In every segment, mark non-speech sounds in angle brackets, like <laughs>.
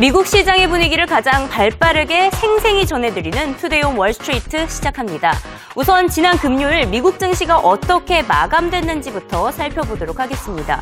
미국 시장의 분위기를 가장 발빠르게 생생히 전해드리는 투데이온 월스트리트 시작합니다. 우선 지난 금요일 미국 증시가 어떻게 마감됐는지부터 살펴보도록 하겠습니다.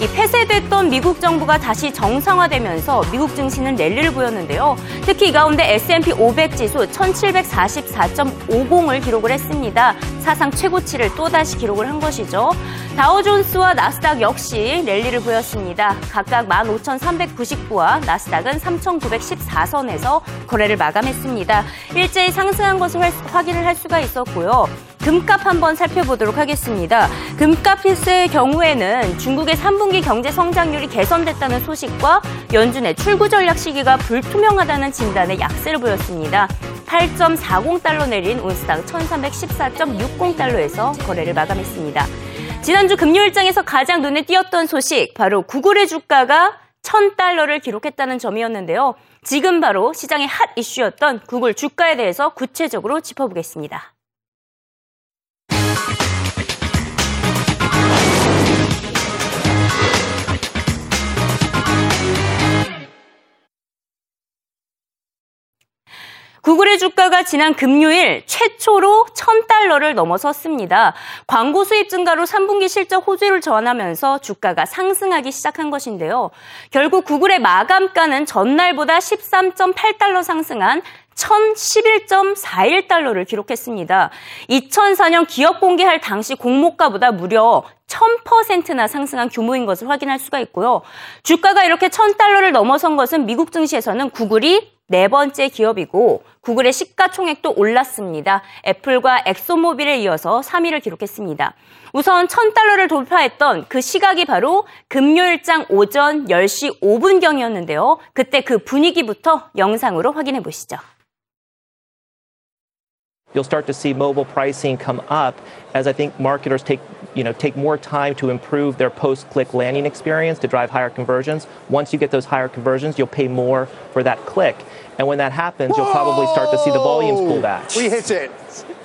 이 폐쇄됐던 미국 정부가 다시 정상화되면서 미국 증시는 랠리를 보였는데요. 특히 이 가운데 S&P 500 지수 1744.50을 기록을 했습니다. 사상 최고치를 또다시 기록을 한 것이죠. 다우존스와 나스닥 역시 랠리를 보였습니다. 각각 15,399와 나스닥은 3,914선에서 거래를 마감했습니다. 일제히 상승한 것을 확인을 할 수가 있었고요. 금값 한번 살펴보도록 하겠습니다. 금값의 경우에는 중국의 3분기 경제 성장률이 개선됐다는 소식과 연준의 출구 전략 시기가 불투명하다는 진단에 약세를 보였습니다. 8.40달러 내린 온스당 1314.60달러에서 거래를 마감했습니다. 지난주 금요일장에서 가장 눈에 띄었던 소식, 바로 구글의 주가가 1000달러를 기록했다는 점이었는데요. 지금 바로 시장의 핫 이슈였던 구글 주가에 대해서 구체적으로 짚어보겠습니다. 구글의 주가가 지난 금요일 최초로 1000달러를 넘어섰습니다. 광고 수입 증가로 3분기 실적 호조를 전하면서 주가가 상승하기 시작한 것인데요. 결국 구글의 마감가는 전날보다 13.8달러 상승한 1011.41달러를 기록했습니다. 2004년 기업 공개할 당시 공모가보다 무려 1000%나 상승한 규모인 것을 확인할 수가 있고요. 주가가 이렇게 1000달러를 넘어선 것은 미국 증시에서는 구글이 네 번째 기업이고 구글의 시가총액도 올랐습니다. 애플과 엑소모빌에 이어서 3위를 기록했습니다. 우선 1000달러를 돌파했던 그 시각이 바로 금요일장 오전 10시 5분경이었는데요. 그때 그 분위기부터 영상으로 확인해 보시죠. you'll start to see mobile pricing come up as I think marketers take you know take more time to improve their post-click landing experience to drive higher conversions. Once you get those higher conversions, you'll pay more for that click. And when that happens, Whoa! you'll probably start to see the volumes pull back. We hit it.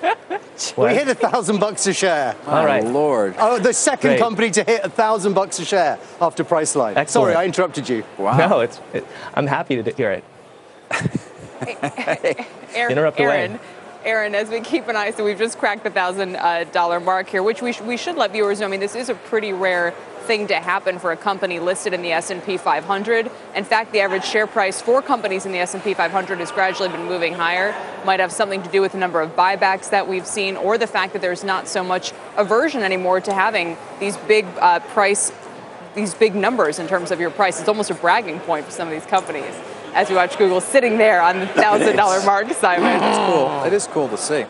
<laughs> we hit a thousand bucks a share. All right, oh, Lord. Oh, the second Great. company to hit a thousand bucks a share after Priceline. Excellent. Sorry, I interrupted you. Wow. No, it's. It, I'm happy to hear it. <laughs> Aaron, Interrupt Aaron, away. Aaron, as we keep an eye, so we've just cracked the thousand dollar mark here, which we, sh- we should let viewers know. I mean, this is a pretty rare thing to happen for a company listed in the S&P 500. In fact, the average share price for companies in the S&P 500 has gradually been moving higher. Might have something to do with the number of buybacks that we've seen, or the fact that there's not so much aversion anymore to having these big uh, price, these big numbers in terms of your price. It's almost a bragging point for some of these companies as we watch Google sitting there on the <laughs> thousand dollar mark, Simon. It's cool. It is cool to see.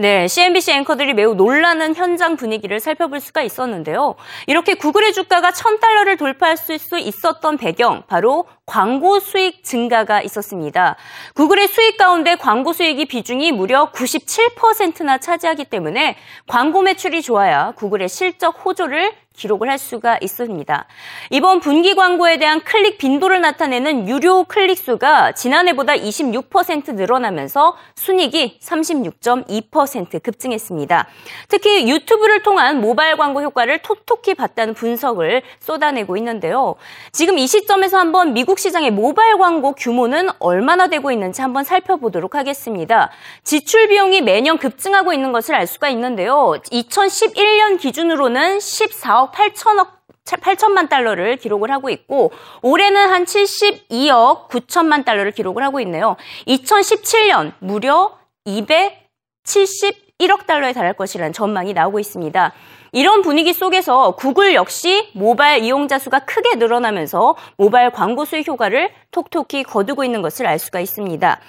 네, CNBC 앵커들이 매우 놀라는 현장 분위기를 살펴볼 수가 있었는데요. 이렇게 구글의 주가가 1000달러를 돌파할 수 있었던 배경, 바로 광고 수익 증가가 있었습니다. 구글의 수익 가운데 광고 수익이 비중이 무려 97%나 차지하기 때문에 광고 매출이 좋아야 구글의 실적 호조를 기록을 할 수가 있습니다. 이번 분기 광고에 대한 클릭 빈도를 나타내는 유료 클릭 수가 지난해보다 26% 늘어나면서 순익이 36.2% 급증했습니다. 특히 유튜브를 통한 모바일 광고 효과를 톡톡히 봤다는 분석을 쏟아내고 있는데요. 지금 이 시점에서 한번 미국 시장의 모바일 광고 규모는 얼마나 되고 있는지 한번 살펴보도록 하겠습니다. 지출 비용이 매년 급증하고 있는 것을 알 수가 있는데요. 2011년 기준으로는 14억 8천억 8천만 달러를 기록을 하고 있고 올해는 한 72억 9천만 달러를 기록을 하고 있네요. 2017년 무려 271억 달러에 달할 것이라는 전망이 나오고 있습니다. 이런 분위기 속에서 구글 역시 모바일 이용자 수가 크게 늘어나면서 모바일 광고 수익 효과를 톡톡히 거두고 있는 것을 알 수가 있습니다.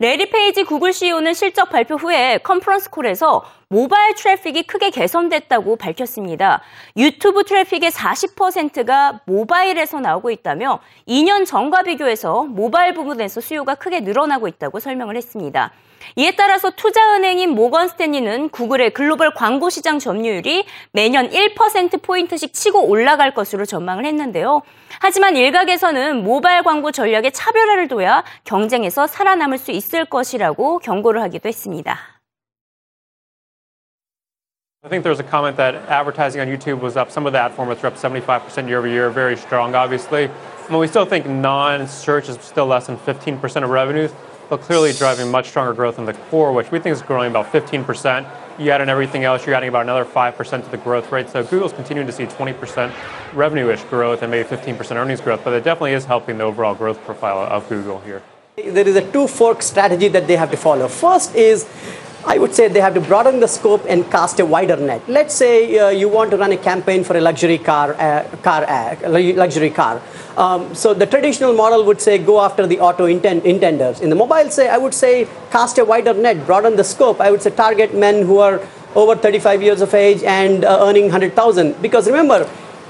레리 페이지 구글 CEO는 실적 발표 후에 컨퍼런스 콜에서 모바일 트래픽이 크게 개선됐다고 밝혔습니다. 유튜브 트래픽의 40%가 모바일에서 나오고 있다며 2년 전과 비교해서 모바일 부분에서 수요가 크게 늘어나고 있다고 설명을 했습니다. 이에 따라서 투자은행인 모건 스탠리는 구글의 글로벌 광고 시장 점유율이 매년 1%포인트씩 치고 올라갈 것으로 전망을 했는데요. 하지만 일각에서는 모바일 광고 전략에 차별화를 둬야 경쟁에서 살아남을 수 있을 것이라고 경고를 하기도 했습니다. I think there was a comment that advertising on YouTube was up. Some of the ad formats were up 75% year over year, very strong, obviously. But we still think non-search is still less than 15% of revenues, but clearly driving much stronger growth in the core, which we think is growing about 15%. You add in everything else, you're adding about another 5% to the growth rate. So Google's continuing to see 20% revenue-ish growth and maybe 15% earnings growth, but it definitely is helping the overall growth profile of Google here. There is a two-fork strategy that they have to follow. First is I would say they have to broaden the scope and cast a wider net. Let's say uh, you want to run a campaign for a luxury car, uh, car uh, luxury car. Um, so the traditional model would say go after the auto intent, intenders. In the mobile, say I would say cast a wider net, broaden the scope. I would say target men who are over 35 years of age and uh, earning 100,000. Because remember,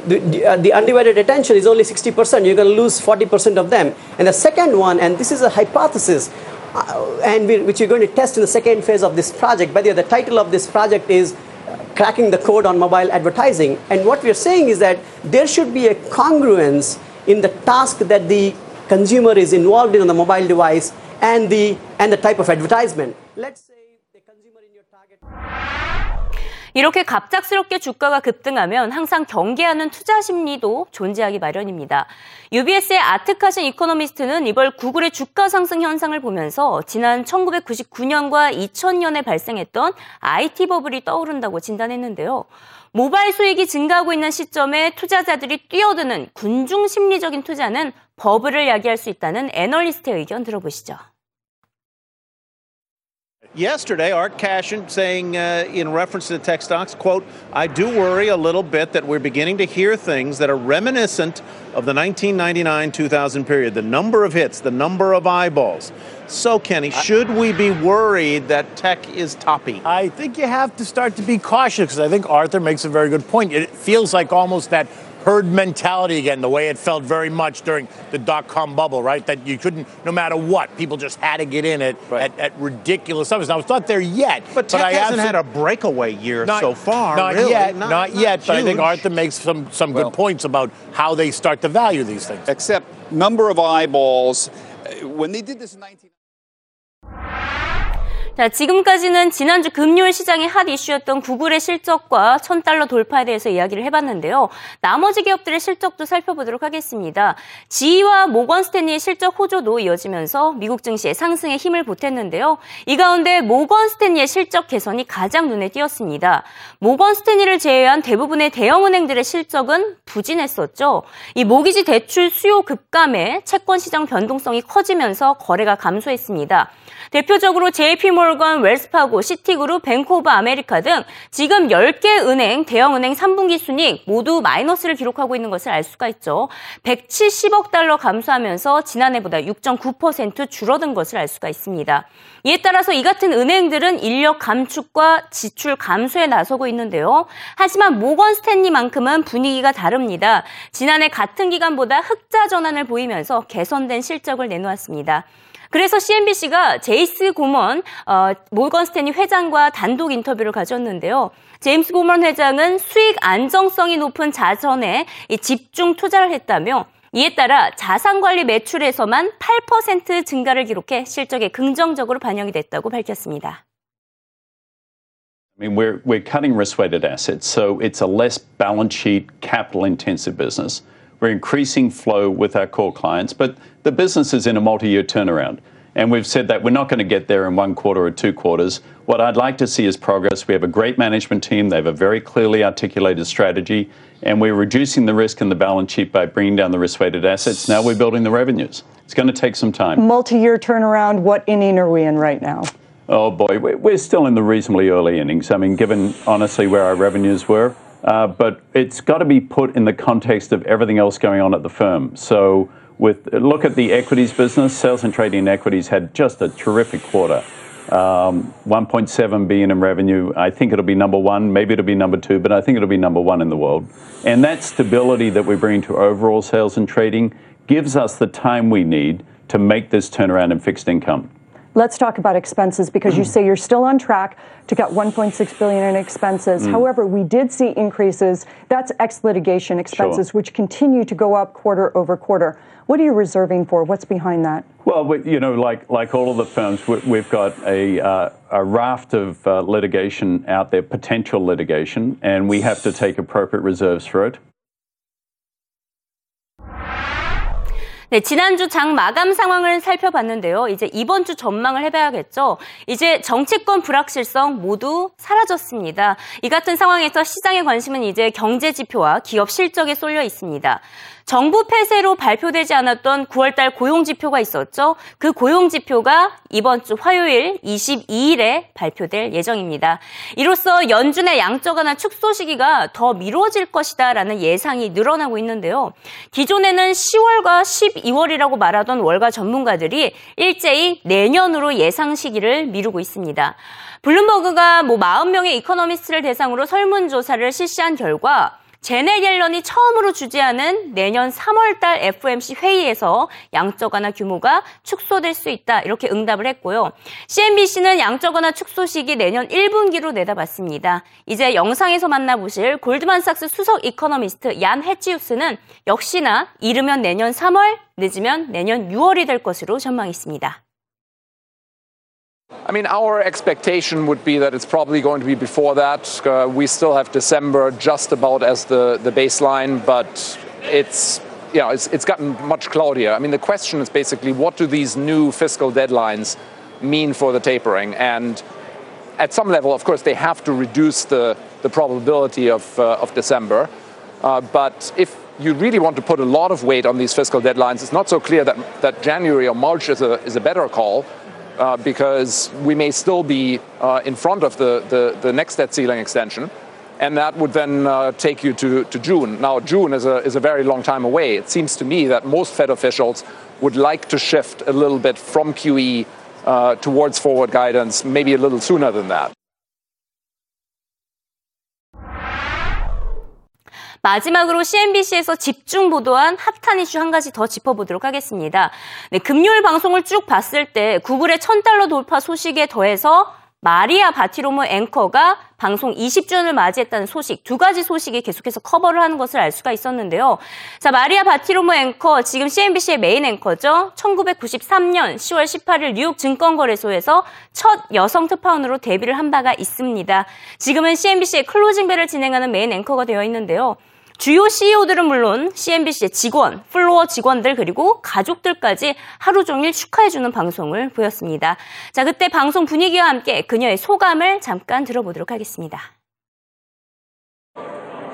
the, uh, the, undivided attention is only 60%. You're going to lose 40% of them. And the second one, and this is a hypothesis, uh, and we, which you're going to test in the second phase of this project. By the way, the title of this project is Cracking the Code on Mobile Advertising. And what we're saying is that there should be a congruence in the task that the consumer is involved in on the mobile device and the, and the type of advertisement. Let's say 이렇게 갑작스럽게 주가가 급등하면 항상 경계하는 투자 심리도 존재하기 마련입니다. UBS의 아트카신 이코노미스트는 이번 구글의 주가 상승 현상을 보면서 지난 1999년과 2000년에 발생했던 IT 버블이 떠오른다고 진단했는데요. 모바일 수익이 증가하고 있는 시점에 투자자들이 뛰어드는 군중 심리적인 투자는 버블을 야기할 수 있다는 애널리스트의 의견 들어보시죠. Yesterday, Art Cashin saying uh, in reference to the tech stocks, quote, I do worry a little bit that we're beginning to hear things that are reminiscent of the 1999-2000 period, the number of hits, the number of eyeballs. So, Kenny, should we be worried that tech is toppy? I think you have to start to be cautious because I think Arthur makes a very good point. It feels like almost that herd mentality again, the way it felt very much during the dot com bubble, right? That you couldn't, no matter what, people just had to get in it Right. at, at ridiculous numbers. Now, it's not there yet. But tech I hasn't had a breakaway year not, so far. Not really. yet, not, yet. But I think. Arthur makes some, some Well- good points about how they start to value these things. except number of eyeballs. uh, When they did this in 19. 자, 지금까지는 지난주 금요일 시장의 핫 이슈였던 구글의 실적과 1000달러 돌파에 대해서 이야기를 해봤는데요. 나머지 기업들의 실적도 살펴보도록 하겠습니다. GE와 모건 스탠리의 실적 호조도 이어지면서 미국 증시의 상승에 힘을 보탰는데요. 이 가운데 모건 스탠리의 실적 개선이 가장 눈에 띄었습니다. 모건 스탠리를 제외한 대부분의 대형 은행들의 실적은 부진했었죠. 이 모기지 대출 수요 급감에 채권 시장 변동성이 커지면서 거래가 감소했습니다. 대표적으로 JP모건, 웰스파고, 시티그룹, 오브 아메리카 등 지금 10개 은행, 대형은행 3분기 순익 모두 마이너스를 기록하고 있는 것을 알 수가 있죠. 170억 달러 감소하면서 지난해보다 6.9% 줄어든 것을 알 수가 있습니다. 이에 따라서 이 같은 은행들은 인력 감축과 지출 감소에 나서고 있는데요. 하지만 모건 스탠리만큼은 분위기가 다릅니다. 지난해 같은 기간보다 흑자 전환을 보이면서 개선된 실적을 내놓았습니다. 그래서 CNBC가 제임스 고먼 어, 모건 스탠리 회장과 단독 인터뷰를 가졌는데요. 제임스 고먼 회장은 수익 안정성이 높은 자선에 이 집중 투자를 했다며 이에 따라 자산관리 매출에서만 8% 증가를 기록해 실적에 긍정적으로 반영이 됐다고 밝혔습니다. I mean, we're, we're cutting risk weighted assets, so it's a less balance sheet, capital intensive business. We're increasing flow with our core clients, but the business is in a multi year turnaround. And we've said that we're not going to get there in one quarter or two quarters. What I'd like to see is progress. We have a great management team, they have a very clearly articulated strategy, and we're reducing the risk in the balance sheet by bringing down the risk weighted assets. Now we're building the revenues. It's going to take some time. multi-year turnaround. What inning are we in right now? Oh boy, we- we're still in the reasonably early innings. I mean, given honestly where our revenues were, uh, but it's got to be put in the context of everything else going on at the firm. So, with look at the equities business, sales and trading in equities had just a terrific quarter. Um, 1.7 billion in revenue. I think it'll be number one. Maybe it'll be number two, but I think it'll be number one in the world. And that stability that we bring to overall sales and trading gives us the time we need to make this turnaround in fixed income. Let's talk about expenses because you <clears throat> say you're still on track to cut 1.6 billion in expenses. Mm. However, we did see increases. That's ex litigation expenses, Sure. which continue to go up quarter over quarter. What are you reserving for? What's behind that? Well, we, you know, like like all of the firms, we, we've got a uh, a raft of uh, litigation out there, potential litigation, and we have to take appropriate reserves for it. 네, 지난주 장 마감 상황을 살펴봤는데요. 이제 이번 주 전망을 해봐야겠죠. 이제 정치권 불확실성 모두 사라졌습니다. 이 같은 상황에서 시장의 관심은 이제 경제 지표와 기업 실적에 쏠려 있습니다. 정부 폐쇄로 발표되지 않았던 9월달 고용 지표가 있었죠. 그 고용 지표가 이번 주 화요일 22일에 발표될 예정입니다. 이로써 연준의 양적 완화 축소 시기가 더 미뤄질 것이다라는 예상이 늘어나고 있는데요. 기존에는 10월과 12월이라고 말하던 월가 전문가들이 일제히 내년으로 예상 시기를 미루고 있습니다. 블룸버그가 뭐 40명의 이코노미스트를 대상으로 설문조사를 실시한 결과 재닛 옐런이 처음으로 주재하는 내년 3월달 FOMC 회의에서 양적 완화 규모가 축소될 수 있다 이렇게 응답을 했고요. CNBC는 양적 완화 축소 시기 내년 1분기로 내다봤습니다. 이제 영상에서 만나보실 골드만삭스 수석 이코노미스트 얀 해치우스는 역시나 이르면 내년 3월, 늦으면 내년 6월이 될 것으로 전망했습니다. I mean, our expectation would be that it's probably going to be before that. Uh, we still have December just about as the, the baseline, but it's you know it's, it's gotten much cloudier. I mean, the question is basically what do these new fiscal deadlines mean for the tapering? And at some level, of course, they have to reduce the, the probability of, uh, of December. Uh, but if you really want to put a lot of weight on these fiscal deadlines, it's not so clear that, that January or March is a, is a better call uh, because we may still be uh, in front of the, the, the next debt ceiling extension. And that would then uh, take you to, to June. Now, June is a, is a very long time away. It seems to me that most Fed officials would like to shift a little bit from QE uh, towards forward guidance, maybe a little sooner than that. 마지막으로 CNBC에서 집중 보도한 핫한 이슈 한 가지 더 짚어보도록 하겠습니다. 네, 금요일 방송을 쭉 봤을 때 구글의 1000달러 돌파 소식에 더해서 마리아 바티로모 앵커가 방송 20주년을 맞이했다는 소식, 두 가지 소식이 계속해서 커버를 하는 것을 알 수가 있었는데요. 자, 마리아 바티로모 앵커, 지금 CNBC의 메인 앵커죠. 1993년 10월 18일 뉴욕 증권거래소에서 첫 여성 특파원으로 데뷔를 한 바가 있습니다. 지금은 CNBC의 클로징 벨을 진행하는 메인 앵커가 되어 있는데요. 주요 CEO들은 물론 CNBC의 직원, 플로어 직원들 그리고 가족들까지 하루 종일 축하해주는 방송을 보였습니다. 자, 그때 방송 분위기와 함께 그녀의 소감을 잠깐 들어보도록 하겠습니다.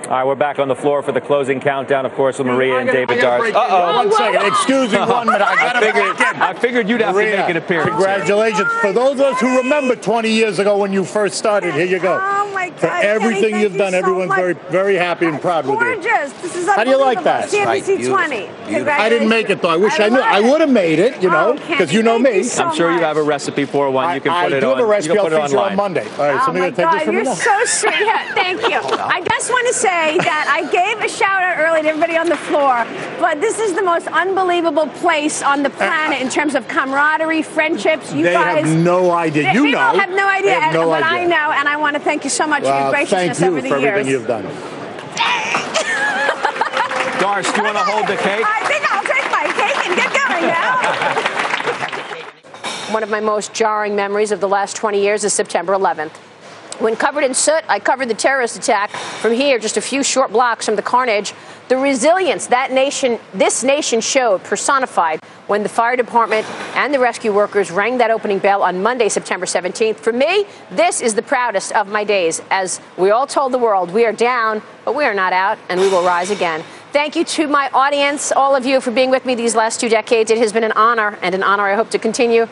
All right, we're back on the floor for the closing countdown, of course, with Maria and David Darts. Uh-oh. One second. Excuse me one minute. I, gotta figured. I figured you'd have Maria, to make an appearance. Congratulations. For those of us who remember 20 years ago when you first started, here you go. Oh my God. For everything Kenny, you've thank done, you so everyone's much. very, very happy and proud with you. Gorgeous. This is How do you like that? CNBC 20. I didn't make it though. I wish I, knew. love I would have made it, you know, Oh, because you know me. you so I'm sure you have a recipe for one. You can I, put I it do on. have a recipe. I'll can put it feature online. on Monday. All right, Oh somebody my gonna take God, this from you're so sweet. Thank you. I just want to say that I gave a shout out early to everybody on the floor, but this is the most unbelievable place on the uh, planet in terms of camaraderie, friendships. You they guys. have no idea. They- You people know. have no They idea, have no but idea. I know, and I want to thank you so much for your graciousness you over the for years. everything you've done. <laughs> Doris, do you want to hold the cake? I think I'll take my cake and get going now. One of my most jarring memories of the last 20 years is September 11th. When covered in soot, I covered the terrorist attack from here, just a few short blocks from the carnage. The resilience that nation, this nation showed, personified, when the fire department and the rescue workers rang that opening bell on Monday, September 17th. For me, this is the proudest of my days. As we all told the world, we are down, but we are not out, and we will rise again. Thank you to my audience, all of you, for being with me these last two decades. It has been an honor, and an honor I hope to continue.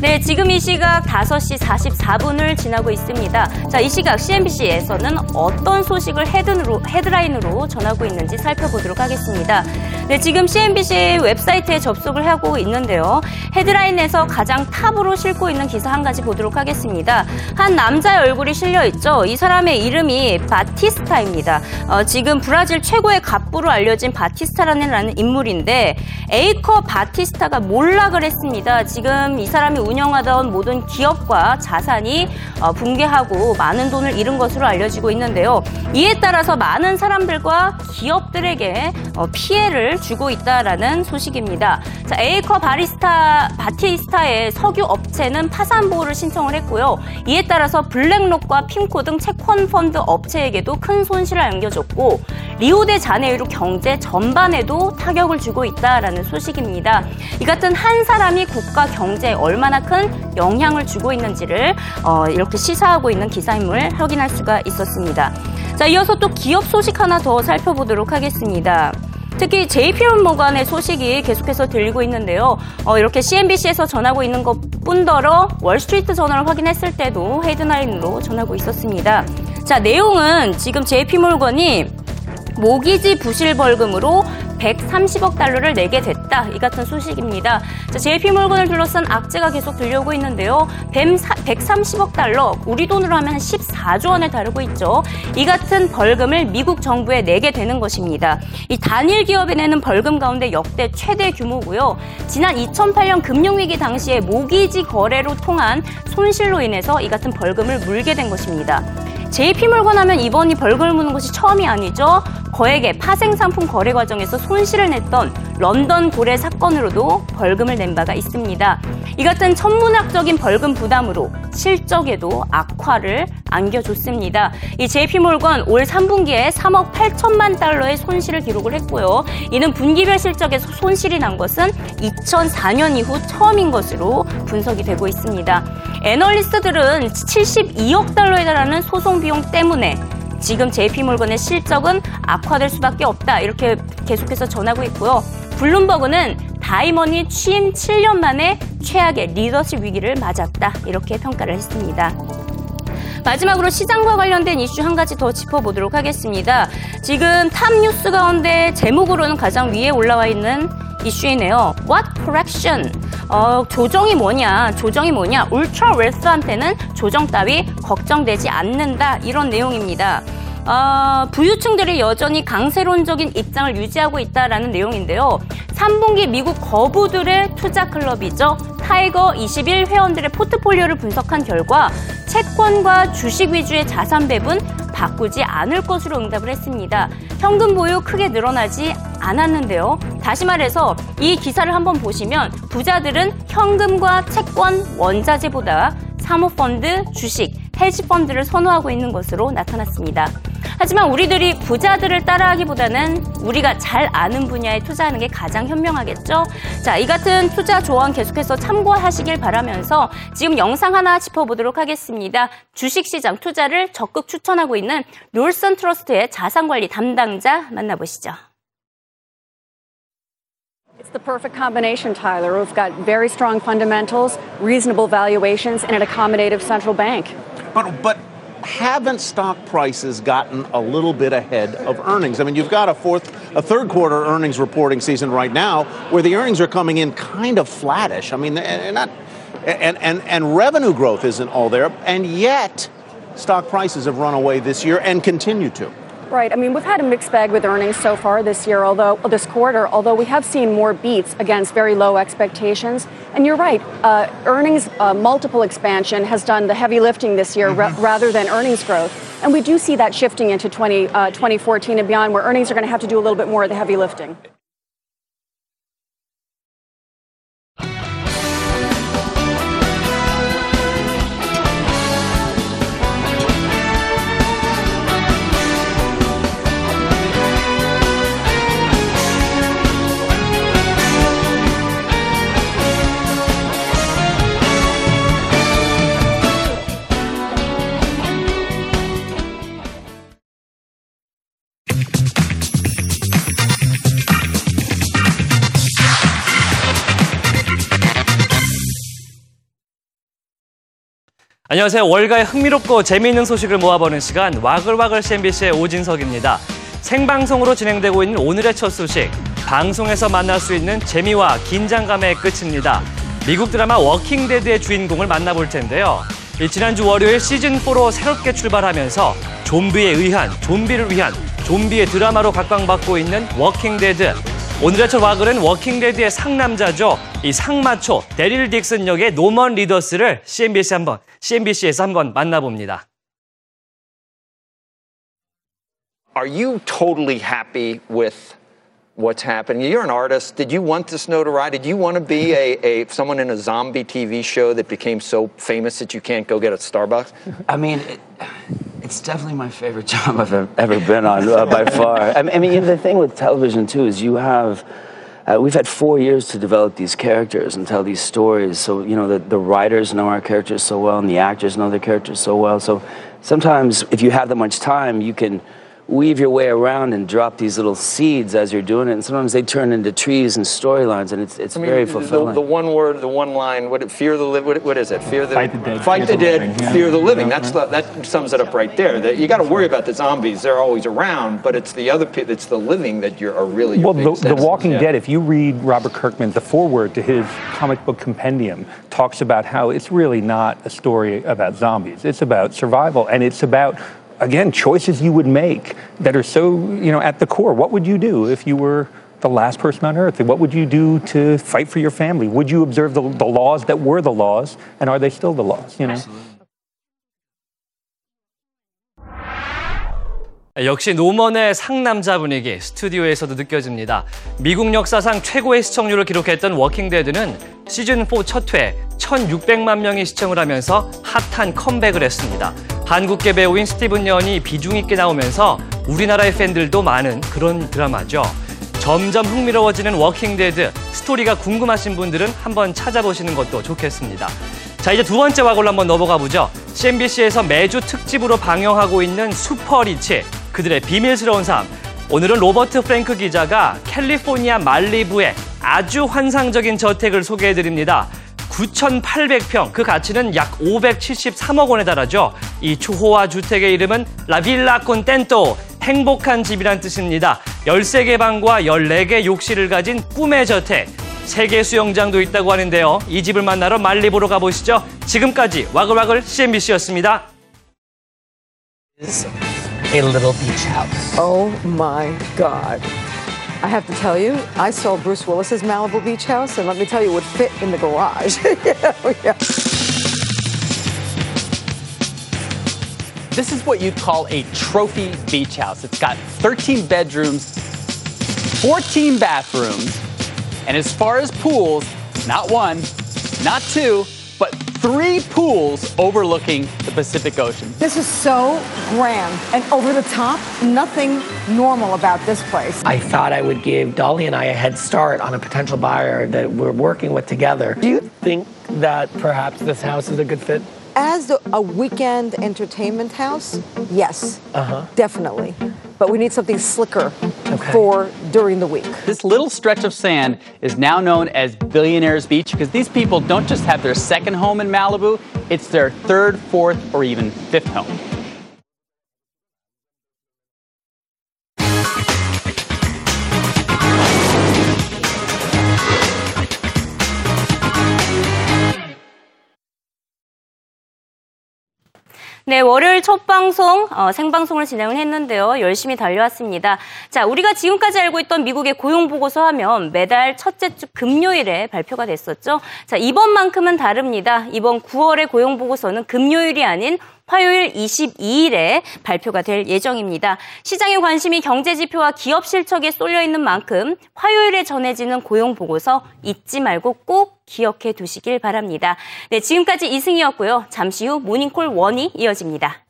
네, 네, 지금 이 시각 5시 44분을 지나고 있습니다. 자, 이 시각 CNBC에서는 어떤 소식을 헤드로, 헤드라인으로 전하고 있는지 살펴보도록 하겠습니다. 네, 지금 CNBC 웹사이트에 접속을 하고 있는데요. 헤드라인에서 가장 탑으로 싣고 있는 기사 한 가지 보도록 하겠습니다. 한 남자의 얼굴이 실려 있죠. 이 사람의 이름이 바티스타입니다. 어, 지금 브라질 최고의 갑부로 알려진 바티스타라는 인물인데 에이커 바티스타가 몰락을 했습니다. 지금 이 사람이 운영하던 모든 기업과 자산이 어, 붕괴하고 많은 돈을 잃은 것으로 알려지고 있는데요. 이에 따라서 많은 사람들과 기업들에게 어, 피해를 주고 있다라는 소식입니다. 자, 에이커 바리스타 바티스타의 석유 업체는 파산 보호를 신청을 했고요. 이에 따라서 블랙록과 핀코 등 채권 펀드 업체에게도 큰 손실을 안겨줬고 리오데 자네이루 경제 전반에도 타격을 주고 있다라는 소식입니다. 이 같은 한 사람이 국가 경제에 얼마나 큰 영향을 주고 있는지를 어, 이렇게 시사하고 있는 기사임을 확인할 수가 있었습니다. 자, 이어서 또 기업 소식 하나 더 살펴보도록 하겠습니다. 특히 JP모건의 소식이 계속해서 들리고 있는데요. 어, 이렇게 CNBC에서 전하고 있는 것 뿐더러 월스트리트 저널을 확인했을 때도 헤드라인으로 전하고 있었습니다. 자, 내용은 지금 JP모건이 모기지 부실 벌금으로 130억 달러를 내게 됐다. 이 같은 소식입니다. 자, JP몰건을 둘러싼 악재가 계속 들려오고 있는데요. 뱀 130억 달러, 우리 돈으로 하면 14조 원에 다르고 있죠. 이 같은 벌금을 미국 정부에 내게 되는 것입니다. 이 단일 기업에 내는 벌금 가운데 역대 최대 규모고요. 지난 2008년 금융위기 당시에 모기지 거래로 통한 손실로 인해서 이 같은 벌금을 물게 된 것입니다. JP몰건 하면 이번이 벌금을 무는 것이 처음이 아니죠. 거액의 파생상품 거래 과정에서 손실을 냈던 런던 고래 사건으로도 벌금을 낸 바가 있습니다. 이 같은 천문학적인 벌금 부담으로 실적에도 악화를 안겨줬습니다. 이 JP몰건 올 3분기에 3억 8천만 달러의 손실을 기록을 했고요. 이는 분기별 실적에서 손실이 난 것은 2004년 이후 처음인 것으로 분석이 되고 있습니다. 애널리스트들은 72억 달러에 달하는 소송 비용 때문에 지금 JP몰건의 실적은 악화될 수밖에 없다. 이렇게 계속해서 전하고 있고요. 블룸버그는 다이먼이 취임 7년 만에 최악의 리더십 위기를 맞았다. 이렇게 평가를 했습니다. 마지막으로 시장과 관련된 이슈 한 가지 더 짚어보도록 하겠습니다. 지금 탑 뉴스 가운데 제목으로는 가장 위에 올라와 있는 이슈이네요. What correction? 어, 조정이 뭐냐? 조정이 뭐냐? ultra wealth한테는 조정 따위 걱정되지 않는다. 이런 내용입니다. 어, 부유층들이 여전히 강세론적인 입장을 유지하고 있다라는 내용인데요. 3분기 미국 거부들의 투자 클럽이죠. 타이거 21 회원들의 포트폴리오를 분석한 결과 채권과 주식 위주의 자산 배분 바꾸지 않을 것으로 응답을 했습니다. 현금 보유 크게 늘어나지 않았는데요. 다시 말해서 이 기사를 한번 보시면 부자들은 현금과 채권, 원자재보다 사모펀드, 주식, 헤지펀드를 선호하고 있는 것으로 나타났습니다. 하지만 우리들이 부자들을 따라하기보다는 우리가 잘 아는 분야에 투자하는 게 가장 현명하겠죠? 자, 이 같은 투자 조언 계속해서 참고하시길 바라면서 지금 영상 하나 짚어보도록 하겠습니다. 주식시장 투자를 적극 추천하고 있는 롤선 트러스트의 자산관리 담당자 만나보시죠. It's the perfect combination, Tyler. We've got very strong fundamentals, reasonable valuations, and an accommodative central bank. But, but haven't stock prices gotten a little bit ahead of earnings? I mean, you've got a fourth, a third quarter earnings reporting season right now where the earnings are coming in kind of flattish. I mean, they're not, and, and, and revenue growth isn't all there, and yet stock prices have run away this year and continue to. Right. I mean, we've had a mixed bag with earnings so far this year, although this quarter, although we have seen more beats against very low expectations. And you're right, uh, earnings uh, multiple expansion has done the heavy lifting this year ra- rather than earnings growth. And we do see that shifting into 20, uh, 2014 and beyond, where earnings are going to have to do a little bit more of the heavy lifting. 안녕하세요. 월가의 흥미롭고 재미있는 소식을 모아보는 시간 와글와글 CNBC의 오진석입니다. 생방송으로 진행되고 있는 오늘의 첫 소식. 방송에서 만날 수 있는 재미와 긴장감의 끝입니다. 미국 드라마 워킹데드의 주인공을 만나볼 텐데요. 지난주 월요일 시즌4로 새롭게 출발하면서 좀비에 의한, 좀비를 위한 좀비의 드라마로 각광받고 있는 워킹데드. 오늘의 첫 와글은 워킹데드의 상남자죠. 이 상마초 데릴 딕슨 역의 노먼 리더스를 CNBC 한번 CNBC에서 한번 만나봅니다. Are you totally happy with what's happening? You're an artist. Did you want this notoriety? Did you want to be a, a someone in a zombie TV show that became so famous that you can't go get a Starbucks? I mean, it, it's definitely my favorite <laughs> job I've ever been on uh, by <laughs> far. I mean, the thing with television too is you have. uh, we've had four years to develop these characters and tell these stories. So, you know, the, the writers know our characters so well and the actors know their characters so well. So sometimes if you have that much time, you can weave your way around and drop these little seeds as you're doing it. And sometimes they turn into trees and storylines, and it's, it's I mean, very fulfilling. The, the one word, the one line, what, fear the living, what, what is it? Fear the, Fight the dead, Fight the the dead, living, yeah. fear the living. That's the, that sums it up right there. That you got to worry about the zombies. They're always around, but it's the other, it's the living that you're, are really your Well, the, the. Walking Yeah. Dead, if you read Robert Kirkman, the foreword to his comic book compendium talks about how it's really not a story about zombies. It's about survival, and it's about, again, choices you would make that are so, you know, at the core. What would you do if you were the last person on earth? What would you do to fight for your family? Would you observe the, the laws that were the laws, and are they still the laws, you know? 역시 노먼의 상남자 분위기 스튜디오에서도 느껴집니다. 미국 역사상 최고의 시청률을 기록했던 워킹데드는 시즌4 첫 회 1,600만 명이 시청을 하면서 핫한 컴백을 했습니다. 한국계 배우인 스티븐 연이 비중 있게 나오면서 우리나라의 팬들도 많은 그런 드라마죠. 점점 흥미로워지는 워킹데드 스토리가 궁금하신 분들은 한번 찾아보시는 것도 좋겠습니다. 자 이제 두 번째 와글로 한번 넘어가 보죠. CNBC에서 매주 특집으로 방영하고 있는 슈퍼리치 그들의 비밀스러운 삶. 오늘은 로버트 프랭크 기자가 캘리포니아 말리부의 아주 환상적인 저택을 소개해 드립니다. 9,800평, 그 가치는 약 573억 원에 달하죠. 이 초호화 주택의 이름은 라빌라 콘텐토, 행복한 집이란 뜻입니다. 13개 방과 14개 욕실을 가진 꿈의 저택. 세계 수영장도 있다고 하는데요. 이 집을 만나러 말리부로 가보시죠. 지금까지 와글와글 CNBC였습니다. a little beach house. Oh my God. I have to tell you, I saw Bruce Willis's Malibu Beach house, and let me tell you, it would fit in the garage. <laughs> yeah. This is what you'd call a trophy beach house. It's got 13 bedrooms, 14 bathrooms, and as far as pools, not one, not two, but three pools overlooking the Pacific Ocean. This is so grand and over the top. Nothing normal about this place. I thought I would give Dolly and I a head start on a potential buyer that we're working with together. Do you think that perhaps this house is a good fit? As a weekend entertainment house, yes, Uh-huh. definitely. But we need something slicker for during the week. This little stretch of sand is now known as Billionaires Beach because these people don't just have their second home in Malibu, it's their third, fourth, or even fifth home. 네, 월요일 첫 방송, 어, 생방송을 진행을 했는데요. 열심히 달려왔습니다. 자, 우리가 지금까지 알고 있던 미국의 고용 보고서 하면 매달 첫째 주 금요일에 발표가 됐었죠. 자, 이번만큼은 다릅니다. 이번 9월의 고용 보고서는 금요일이 아닌 화요일 22일에 발표가 될 예정입니다. 시장의 관심이 경제 지표와 기업 실적에 쏠려 있는 만큼 화요일에 전해지는 고용 보고서 잊지 말고 꼭 기억해 두시길 바랍니다. 네, 지금까지 이승이었고요. 잠시 후 모닝콜 원이 이어집니다.